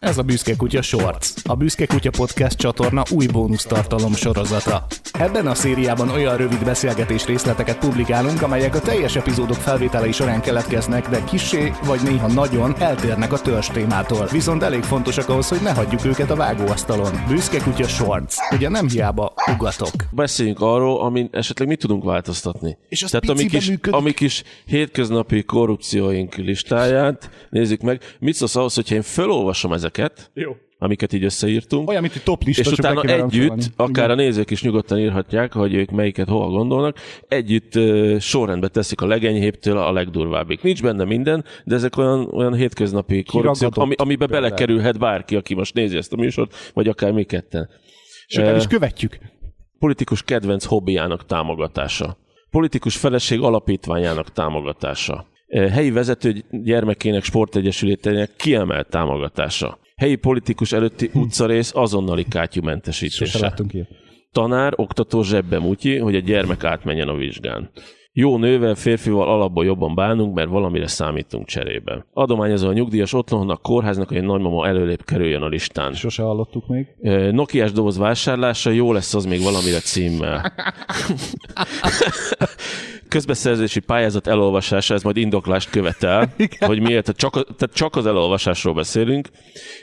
Ez a Büszke Kutya Shorts, a Büszke Kutya Podcast csatorna új bónusztartalom sorozata. Ebben a szériában olyan rövid beszélgetés részleteket publikálunk, amelyek a teljes epizódok felvételei során keletkeznek, de kisé vagy néha nagyon eltérnek a törzs témától. Viszont elég fontosak ahhoz, hogy ne hagyjuk őket a vágóasztalon. Büszke Kutya Shorts. Ugye nem hiába ugatok. Beszéljünk arról, amin esetleg mit tudunk változtatni. És az Tehát a mi piciben kis, működik. kis hétköznapi korrupcióink listáját nézzük meg. Mit szólsz ahhoz, hogyha én felolvasom ezeket, Jó. amiket így összeírtunk, Olyan, mint egy top lista, és utána együtt, rangsolni. akár a nézők is nyugodtan írhatják, hogy ők melyiket hova gondolnak, együtt uh, sorrendbe teszik a legenyhébbtől a legdurvábbig. Nincs benne minden, de ezek olyan, olyan hétköznapi korrupciók, ami, amiben belekerülhet bárki, aki most nézi ezt a műsort, vagy akár mi ketten. Sőt, el is követjük. Politikus kedvenc hobbiának támogatása. Politikus feleség alapítványának támogatása. Helyi vezető gyermekének sportegyesületének kiemelt támogatása. Helyi politikus előtti utcarész azonnali Sose kátyumentesítése. láttunk ilyet. Tanár, oktató zsebbe mutyi, hogy a gyermek átmenjen a vizsgán. Jó nővel, férfival alapból jobban bánunk, mert valamire számítunk cserébe. Adományozó a nyugdíjas otthonnak, kórháznak, hogy a nagymama előrébb kerüljön a listán. Sose hallottuk még. Nokiás doboz vásárlása, jó lesz az még valamire címmel. Közbeszerzési pályázat elolvasása, ez majd indoklást követel, Igen. hogy miért, csak, tehát csak az elolvasásról beszélünk,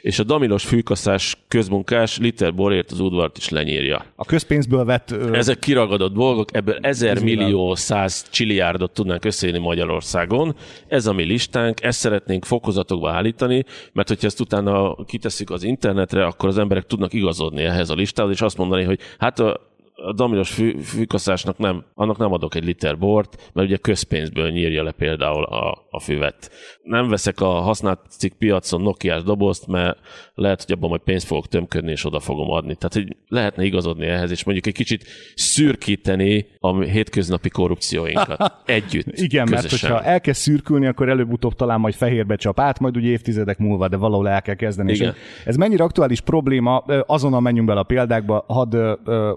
és a damilos fűkaszás közmunkás liter borért az udvart is lenyírja. A közpénzből vett... ö, Ezek kiragadott dolgok, ebből ezer Ez millió, száz csiliárdot tudnánk összeírni Magyarországon. Ez a mi listánk, ezt szeretnénk fokozatokba állítani, mert hogyha ezt utána kitesszük az internetre, akkor az emberek tudnak igazodni ehhez a listához, és azt mondani, hogy hát a a damilos fű, fűkaszásnak nem, annak nem adok egy liter bort, mert ugye közpénzből nyírja le például a, a füvet. Nem veszek a használt cikk piacon Nokiás dobozt, mert lehet, hogy abban majd pénzt fogok tömködni, és oda fogom adni. Tehát, hogy lehetne igazodni ehhez, és mondjuk egy kicsit szürkíteni a hétköznapi korrupcióinkat. Együtt, Igen, mert közösen. hogyha elkezd szürkülni, akkor előbb-utóbb talán majd fehérbe csap át, majd ugye évtizedek múlva, de valahol el kell kezdeni. És Igen. Ez mennyire aktuális probléma, azonnal menjünk bele a példákba, hadd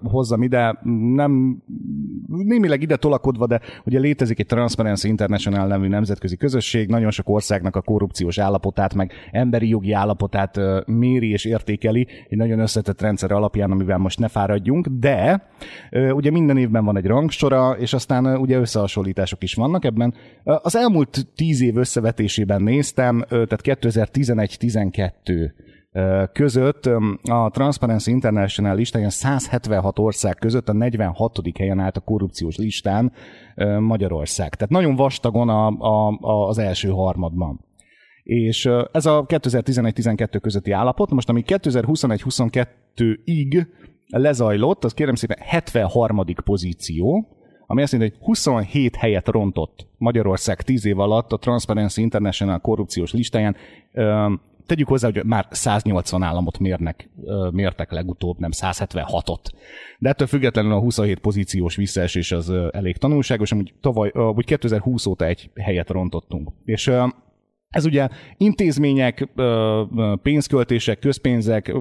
hozzam ide, nem némileg ide tolakodva, de ugye létezik egy Transparency International nevű nemzetközi közösség, nagyon sok országnak a korrupciós állapotát, meg emberi jogi állapotát méri és értékeli egy nagyon összetett rendszer alapján, amivel most ne fáradjunk, de ugye minden évben van egy rangsora, és aztán ugye összehasonlítások is vannak ebben. Az elmúlt tíz év összevetésében néztem, tehát 2011-12 ö, között a Transparency International listáján 176 ország között a 46. helyen állt a korrupciós listán Magyarország. Tehát nagyon vastagon a, a, a, az első harmadban. És ez a 2011-12 közötti állapot, most ami 2021-22-ig lezajlott, az kérem szépen 73. pozíció, ami azt jelenti, hogy 27 helyet rontott Magyarország 10 év alatt a Transparency International korrupciós listáján. Tegyük hozzá, hogy már 180 államot mérnek, mértek legutóbb, nem 176-ot. De ettől függetlenül a 27 pozíciós visszaesés az elég tanulságos, amúgy, tavaly, ö, amúgy 2020 óta egy helyet rontottunk. És ez ugye intézmények, pénzköltések, közpénzek,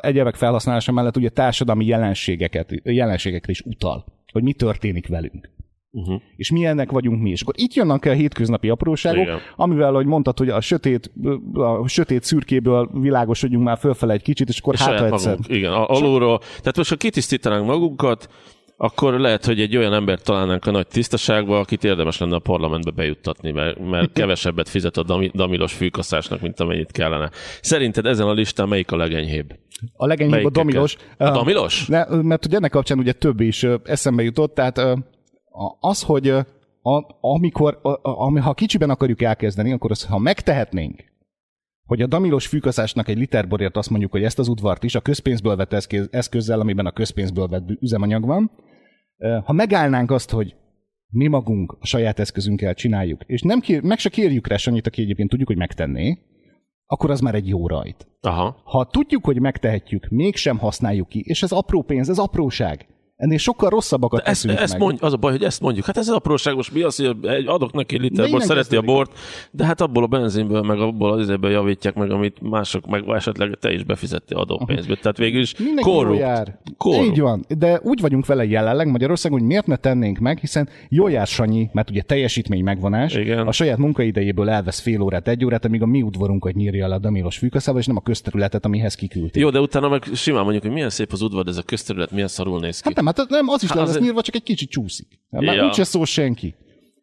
egyebek felhasználása mellett ugye társadalmi jelenségeket, jelenségekre is utal, hogy mi történik velünk. Uh-huh. És milyennek vagyunk mi is. Akkor itt jönnek a hétköznapi apróságok, Igen. amivel, hogy mondtad, hogy a sötét, a sötét szürkéből világosodjunk már fölfele egy kicsit, és akkor hát, ha Saját egyszer. magunk, igen, a- alulról. Tehát most, ha kitisztítanánk magunkat, akkor lehet, hogy egy olyan embert találnánk a nagy tisztaságba, akit érdemes lenne a parlamentbe bejuttatni, mert, mert kevesebbet fizet a dami, damilos fűkaszásnak, mint amennyit kellene. Szerinted ezen a listán melyik a legenyhébb? A legenyhébb a Melyikeket? Damilos. A Damilos? Ne, mert ugye ennek kapcsán ugye több is eszembe jutott, tehát a- az, hogy a, amikor, a, a, ha kicsiben akarjuk elkezdeni, akkor az, ha megtehetnénk, hogy a damilos fűkaszásnak egy liter borért azt mondjuk, hogy ezt az udvart is a közpénzből vett eszköz, eszközzel, amiben a közpénzből vett üzemanyag van, ha megállnánk azt, hogy mi magunk a saját eszközünkkel csináljuk, és nem kér, meg se kérjük rá Sanyit, aki egyébként tudjuk, hogy megtenné, akkor az már egy jó rajt. Aha. Ha tudjuk, hogy megtehetjük, mégsem használjuk ki, és ez apró pénz, ez apróság. Ennél sokkal rosszabbakat ezt, teszünk ezt meg. mondj, az a baj, hogy ezt mondjuk. Hát ez az apróságos, mi az, hogy adok neki liter bort, szereti a bort, de hát abból a benzinből, meg abból az izéből javítják meg, amit mások, meg esetleg te is befizettél adópénzből. Tehát végül is Mindenki korrupt. jár. Korrupt. Így van, de úgy vagyunk vele jelenleg Magyarországon, hogy miért ne tennénk meg, hiszen jól jár Sanyi, mert ugye teljesítmény megvonás, Igen. a saját munkaidejéből elvesz fél órát, egy órát, amíg a mi udvarunkat nyírja le a Damilos fűkaszába, és nem a közterületet, amihez kiküldték. Jó, de utána meg simán mondjuk, hogy milyen szép az udvar, de ez a közterület milyen szarul néz ki. Hát nem, hát nem, az is Hát le lesz azért- nyírva, csak egy kicsit csúszik. Mert Ja. úgyse szól senki.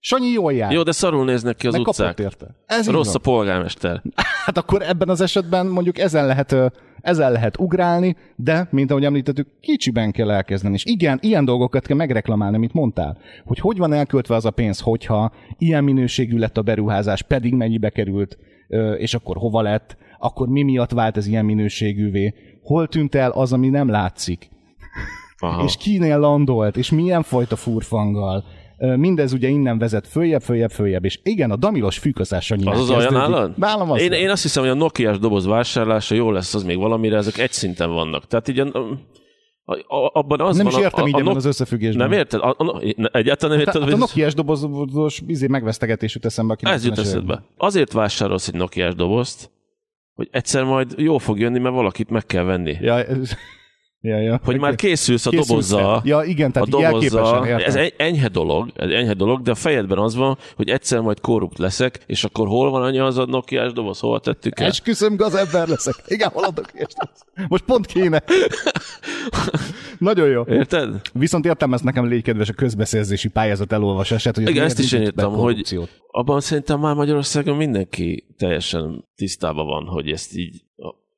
Sanyi jól jár. Jó, de szarul néznek ki az meg utcák. érte. Ez Rossz a van. polgármester. Hát akkor ebben az esetben mondjuk ezen lehet, ezen lehet ugrálni, de, mint ahogy említettük, kicsiben kell elkezdeni. És igen, ilyen dolgokat kell megreklamálni, amit mondtál. Hogy hogy van elköltve az a pénz, hogyha ilyen minőségű lett a beruházás, pedig mennyibe került, és akkor hova lett, akkor mi miatt vált ez ilyen minőségűvé, hol tűnt el az, ami nem látszik, Aha. és kinél landolt, és milyen fajta furfanggal. Mindez ugye innen vezet följebb, följebb, följebb, és igen, a damilos fűközása nyilván Az az olyan nálad? Nálam az Én, én azt hiszem, hogy a Nokia-s doboz vásárlása jó lesz az még valamire, ezek egy szinten vannak. Tehát így a, a, a, abban az Nem van is értem a, így a, a az összefüggésben. Nem érted? A, a, egyáltalán nem Hát érted? a hogy- Nokia-s dobozos izé megvesztegetés jut eszembe a Ez jut 90-es eszedbe. Azért vásárolsz egy Nokia-s dobozt, hogy egyszer majd jó fog jönni, mert valakit meg kell venni. Ja, ez... ja, ja. Hogy már készülsz a Készülsz. Ja, igen, tehát a értem. ez egy enyhe dolog, ez enyhe dolog, de a fejedben az van, hogy egyszer majd korrupt leszek, és akkor hol van anya az a Nokia-s doboz, hol tettük el? Esküszöm, gazember leszek. Igen, hol a? Most pont kéne. Nagyon jó. Érted? Viszont értem ezt nekem légy kedves a közbeszerzési pályázat elolvasását, hogy ez Igen, ezt is én írtam, hogy abban szerintem már Magyarországon mindenki teljesen tisztában van, hogy ezt így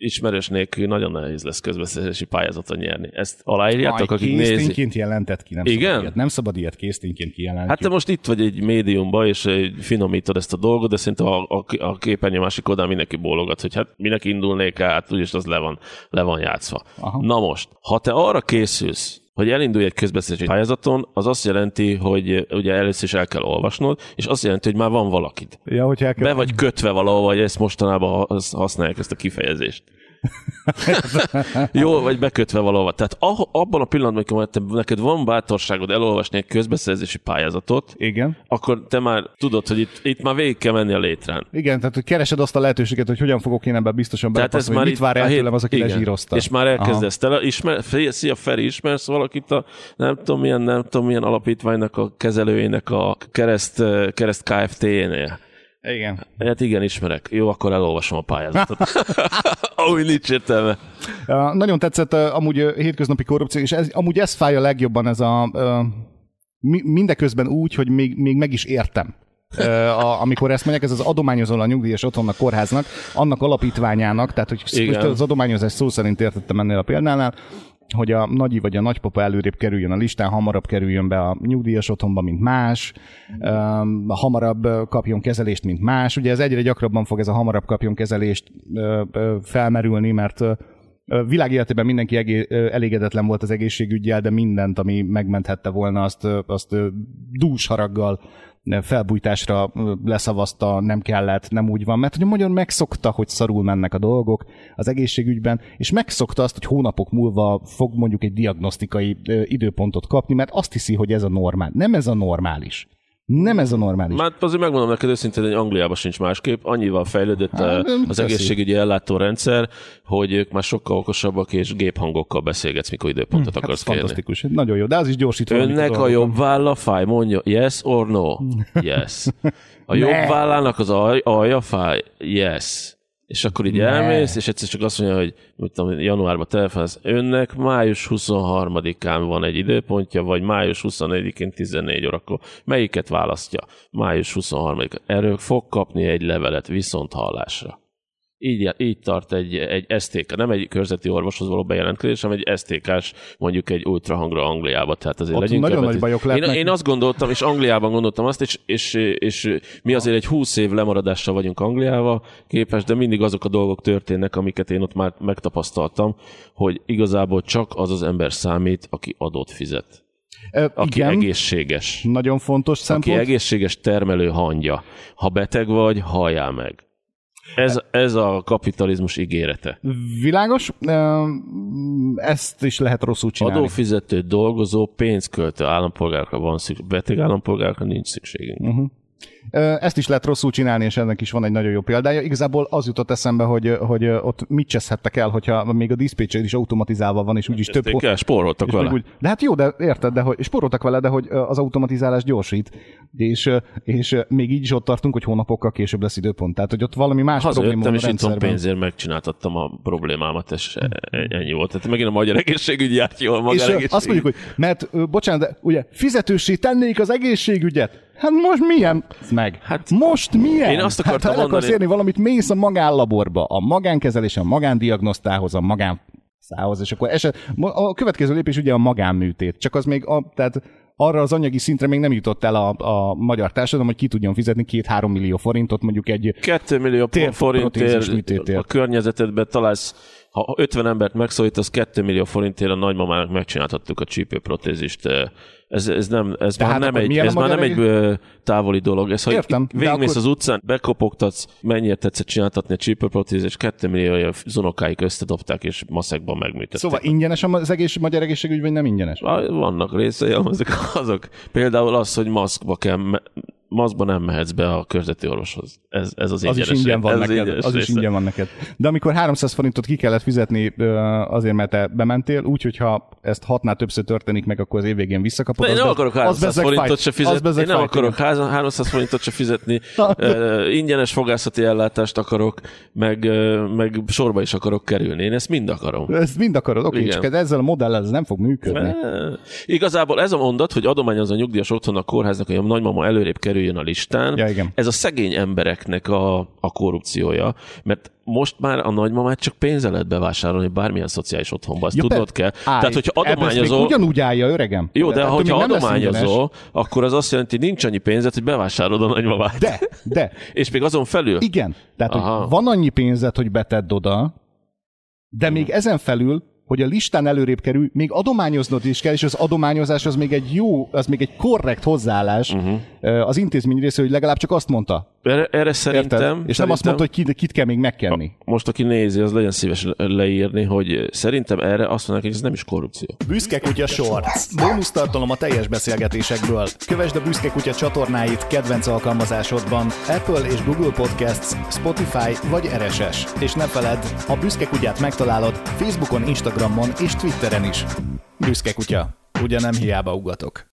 ismerős nélkül nagyon nehéz lesz közbeszerzési pályázaton nyerni. Ezt aláírjátok, Majd akik nézik? jelentett ki, nem Igen? szabad ilyet. Nem szabad ilyet késztényként kijelenteni. Hát te most itt vagy egy médiumban, és finomítod ezt a dolgot, de szerintem a, a, a képernyő másik oldalán mindenki bólogat, hogy hát minek indulnék hát úgyis az le van, le van játszva. Aha. Na most, ha te arra készülsz, hogy elindulj egy közbeszélési pályázaton, az azt jelenti, hogy eh, ugye először is el kell olvasnod, és azt jelenti, hogy már van valakid. Ja, hogy el kell... Be vagy kötve valahol, vagy ezt mostanában hasz- használják ezt a kifejezést. Jó, vagy bekötve valahova. Tehát ah- abban a pillanatban, amikor te- neked van bátorságod elolvasni egy közbeszerzési pályázatot, Igen. akkor te már tudod, hogy itt, itt már végig kell menni a létrán. Igen, tehát hogy keresed azt a lehetőséget, hogy hogyan fogok én ebben biztosan belepasszolni, hogy mit vár itt el tőlem az, aki igen. lezsírozta. És már elkezdesz. Te ismer, szia Feri, ismersz valakit a nem tudom milyen, nem tudom milyen alapítványnak a kezelőjének a kereszt, kereszt KFT-nél. Igen. Hát igen, ismerek. Jó, akkor elolvasom a pályázatot. Ahogy nincs értelme. Uh, nagyon tetszett uh, amúgy uh, hétköznapi korrupció, és ez, amúgy ez fáj a legjobban, ez a mi, mindeközben úgy, hogy még, még meg is értem. A, amikor ezt mondják, ez az adományozol a nyugdíjas otthonnak, kórháznak, annak alapítványának, tehát hogy Igen. az adományozás szó szerint értettem ennél a példánál, hogy a nagyi vagy a nagypapa előrébb kerüljön a listán, hamarabb kerüljön be a nyugdíjas otthonba, mint más, um, hamarabb kapjon kezelést, mint más. Ugye ez egyre gyakrabban fog ez a hamarabb kapjon kezelést ö, ö, felmerülni, mert ö, világéletében mindenki egé- elégedetlen volt az egészségügyel, de mindent, ami megmenthette volna, azt, azt dús haraggal felbújtásra leszavazta, nem kellett, nem úgy van, mert hogy magyar megszokta, hogy szarul mennek a dolgok az egészségügyben, és megszokta azt, hogy hónapok múlva fog mondjuk egy diagnosztikai időpontot kapni, mert azt hiszi, hogy ez a normál. Nem ez a normális. Nem ez a normális. Már azért megmondom neked őszintén, hogy Angliában sincs másképp. Annyival fejlődött Hát, hát, nem az teszi. egészségügyi ellátórendszer, hogy ők már sokkal okosabbak, és géphangokkal beszélgetsz, mikor időpontot Hát ez akarsz kérni. fantasztikus. Nagyon jó, de az is gyorsít valamit Önnek a jobb válla fáj, mondja yes or no? Yes. A jobb vállának az alj, alja fáj? Yes. És akkor így Ne. elmész, és egyszer csak azt mondja, hogy mit tudom, januárban telefonálsz, önnek május 23-án van egy időpontja, vagy május 24-én 14 órakor. Melyiket választja? Május 23-án. Erről fog kapni egy levelet viszont hallásra. Így, így tart egy, egy STK, nem egy körzeti orvoshoz való bejelentkezés, hanem egy STK-s, mondjuk egy ultrahangra Angliába. Tehát azért Ott legyünk nagyon nagy bajok én, én azt gondoltam, és Angliában gondoltam azt, és, és, és mi azért egy 20 év lemaradással vagyunk Angliával képes, de mindig azok a dolgok történnek, amiket én ott már megtapasztaltam, hogy igazából csak az az ember számít, aki adót fizet. Ö, Aki igen, egészséges. nagyon fontos Aki szempont. egészséges termelő hangja. Ha beteg vagy, halljál meg. Ez, ez a kapitalizmus ígérete. Világos, ezt is lehet rosszul csinálni. Adófizető, dolgozó, pénzköltő állampolgárokra van szükség, beteg állampolgárokra nincs szükségünk. Uh-huh. Ezt is lehet rosszul csinálni, és ennek is van egy nagyon jó példája. Igazából az jutott eszembe, hogy, hogy ott mit cseszhettek el, hogyha még a diszpécser is automatizálva van, és úgyis több... Ezt kell, spóroltak és vele. úgy, de hát jó, de érted, de hogy spóroltak vele, de hogy az automatizálás gyorsít, és, és még így is ott tartunk, hogy hónapokkal később lesz időpont. Tehát, hogy ott valami más probléma Hazajöttem, van és rendszerben. pénzért megcsináltattam a problémámat, és e- ennyi volt. Tehát megint a magyar egészségügy járt jól, a És azt mondjuk, hogy mert, bocsánat, de ugye fizetősé tennék az egészségügyet. Hát most milyen? Meg. Hát Hát most milyen? én azt hát, akartam ha el akarsz mondani- érni valamit, mész a magánlaborba, a magánkezelés, a magándiagnosztához, a magán szához, és akkor eset, a következő lépés ugye a magánműtét. Csak az még, a, tehát arra az anyagi szintre még nem jutott el a, a magyar társadalom, hogy ki tudjon fizetni két-három millió forintot mondjuk egy 2 millió forintért a környezetedben találsz, ha 50 embert megszólítasz, 2 millió forintért a nagymamának megcsináltattuk a csípőprotézist. Ez, ez, nem, ez már nem egy, ez már nem egy ö, távoli dolog. Ez, hogy Értem, de végigmész akkor- az utcán, bekopogtatsz, mennyire tetszett csináltatni a csípőprotézist, és 2 millió zonokáik összedobták, és maszekban megműtették. Szóval ingyenes az egész magyar egészségügy, vagy nem ingyenes? Vannak részei, azok, azok. Például az, hogy maszkba kell, me- maszkba nem mehetsz be a körzeti orvoshoz. Ez, ez az Az ingyenes is ingyen van ez neked. ingyenes Az is része. ingyen van neked. De amikor 300 forintot ki kellett fizetni azért, mert te bementél, úgy, hogyha ezt hatnál többször történik meg, akkor az év végén visszakapod. De én az nem akarok az 300 bezzeg forintot se Az fizetni. Én nem akarok igen. 300 forintot se fizetni. Ingyenes fogászati ellátást akarok, meg, meg sorba is akarok kerülni. Én ezt mind akarom. Ezt mind akarod, oké, Igen. csak ez- ezzel a modellel ez nem fog működni. Igazából ez a mondat, hogy adományozza a nyugdíjas otthon a kórháznak, hogy a nagymama előrébb kerüljön a listán, Ja, igen. ez a szegény embereknek a, a korrupciója, mert most már a nagymamát csak pénzzel lehet bevásárolni bármilyen szociális otthonba, ezt ja, tudnod kell. Állj, Tehát, hogyha. Még ugyanúgy állja, öregem. Jó, de ettől hogyha adományozol, akkor az azt jelenti, hogy nincs annyi pénzed, hogy bevásárolod a nagymamát. De, de, És még azon felül. igen. Tehát, Aha. hogy van annyi pénzed, hogy betedd oda, de még ezen felül, hogy a listán előrébb kerül, még adományoznod is kell, és az adományozás az még egy jó, az még egy korrekt hozzáállás uh-huh. az intézmény részéről, hogy legalább csak azt mondta. Erre, erre Érted? szerintem... és nem azt szerintem- mondta, hogy kit, kit kell még megkenni. most aki nézi, az legyen szíves leírni, hogy szerintem erre azt mondják, hogy ez nem is korrupció. Büszke Kutya Shorts. Bónusz tartalom a teljes beszélgetésekből. Kövesd a Büszke Kutya csatornáit kedvenc alkalmazásodban. Apple és Google Podcasts, Spotify vagy RSS. És ne feledd, a Büszke Kutyát megtalálod Facebookon, Instagramon és Twitteren is. Büszke Kutya. Ugye nem hiába ugatok.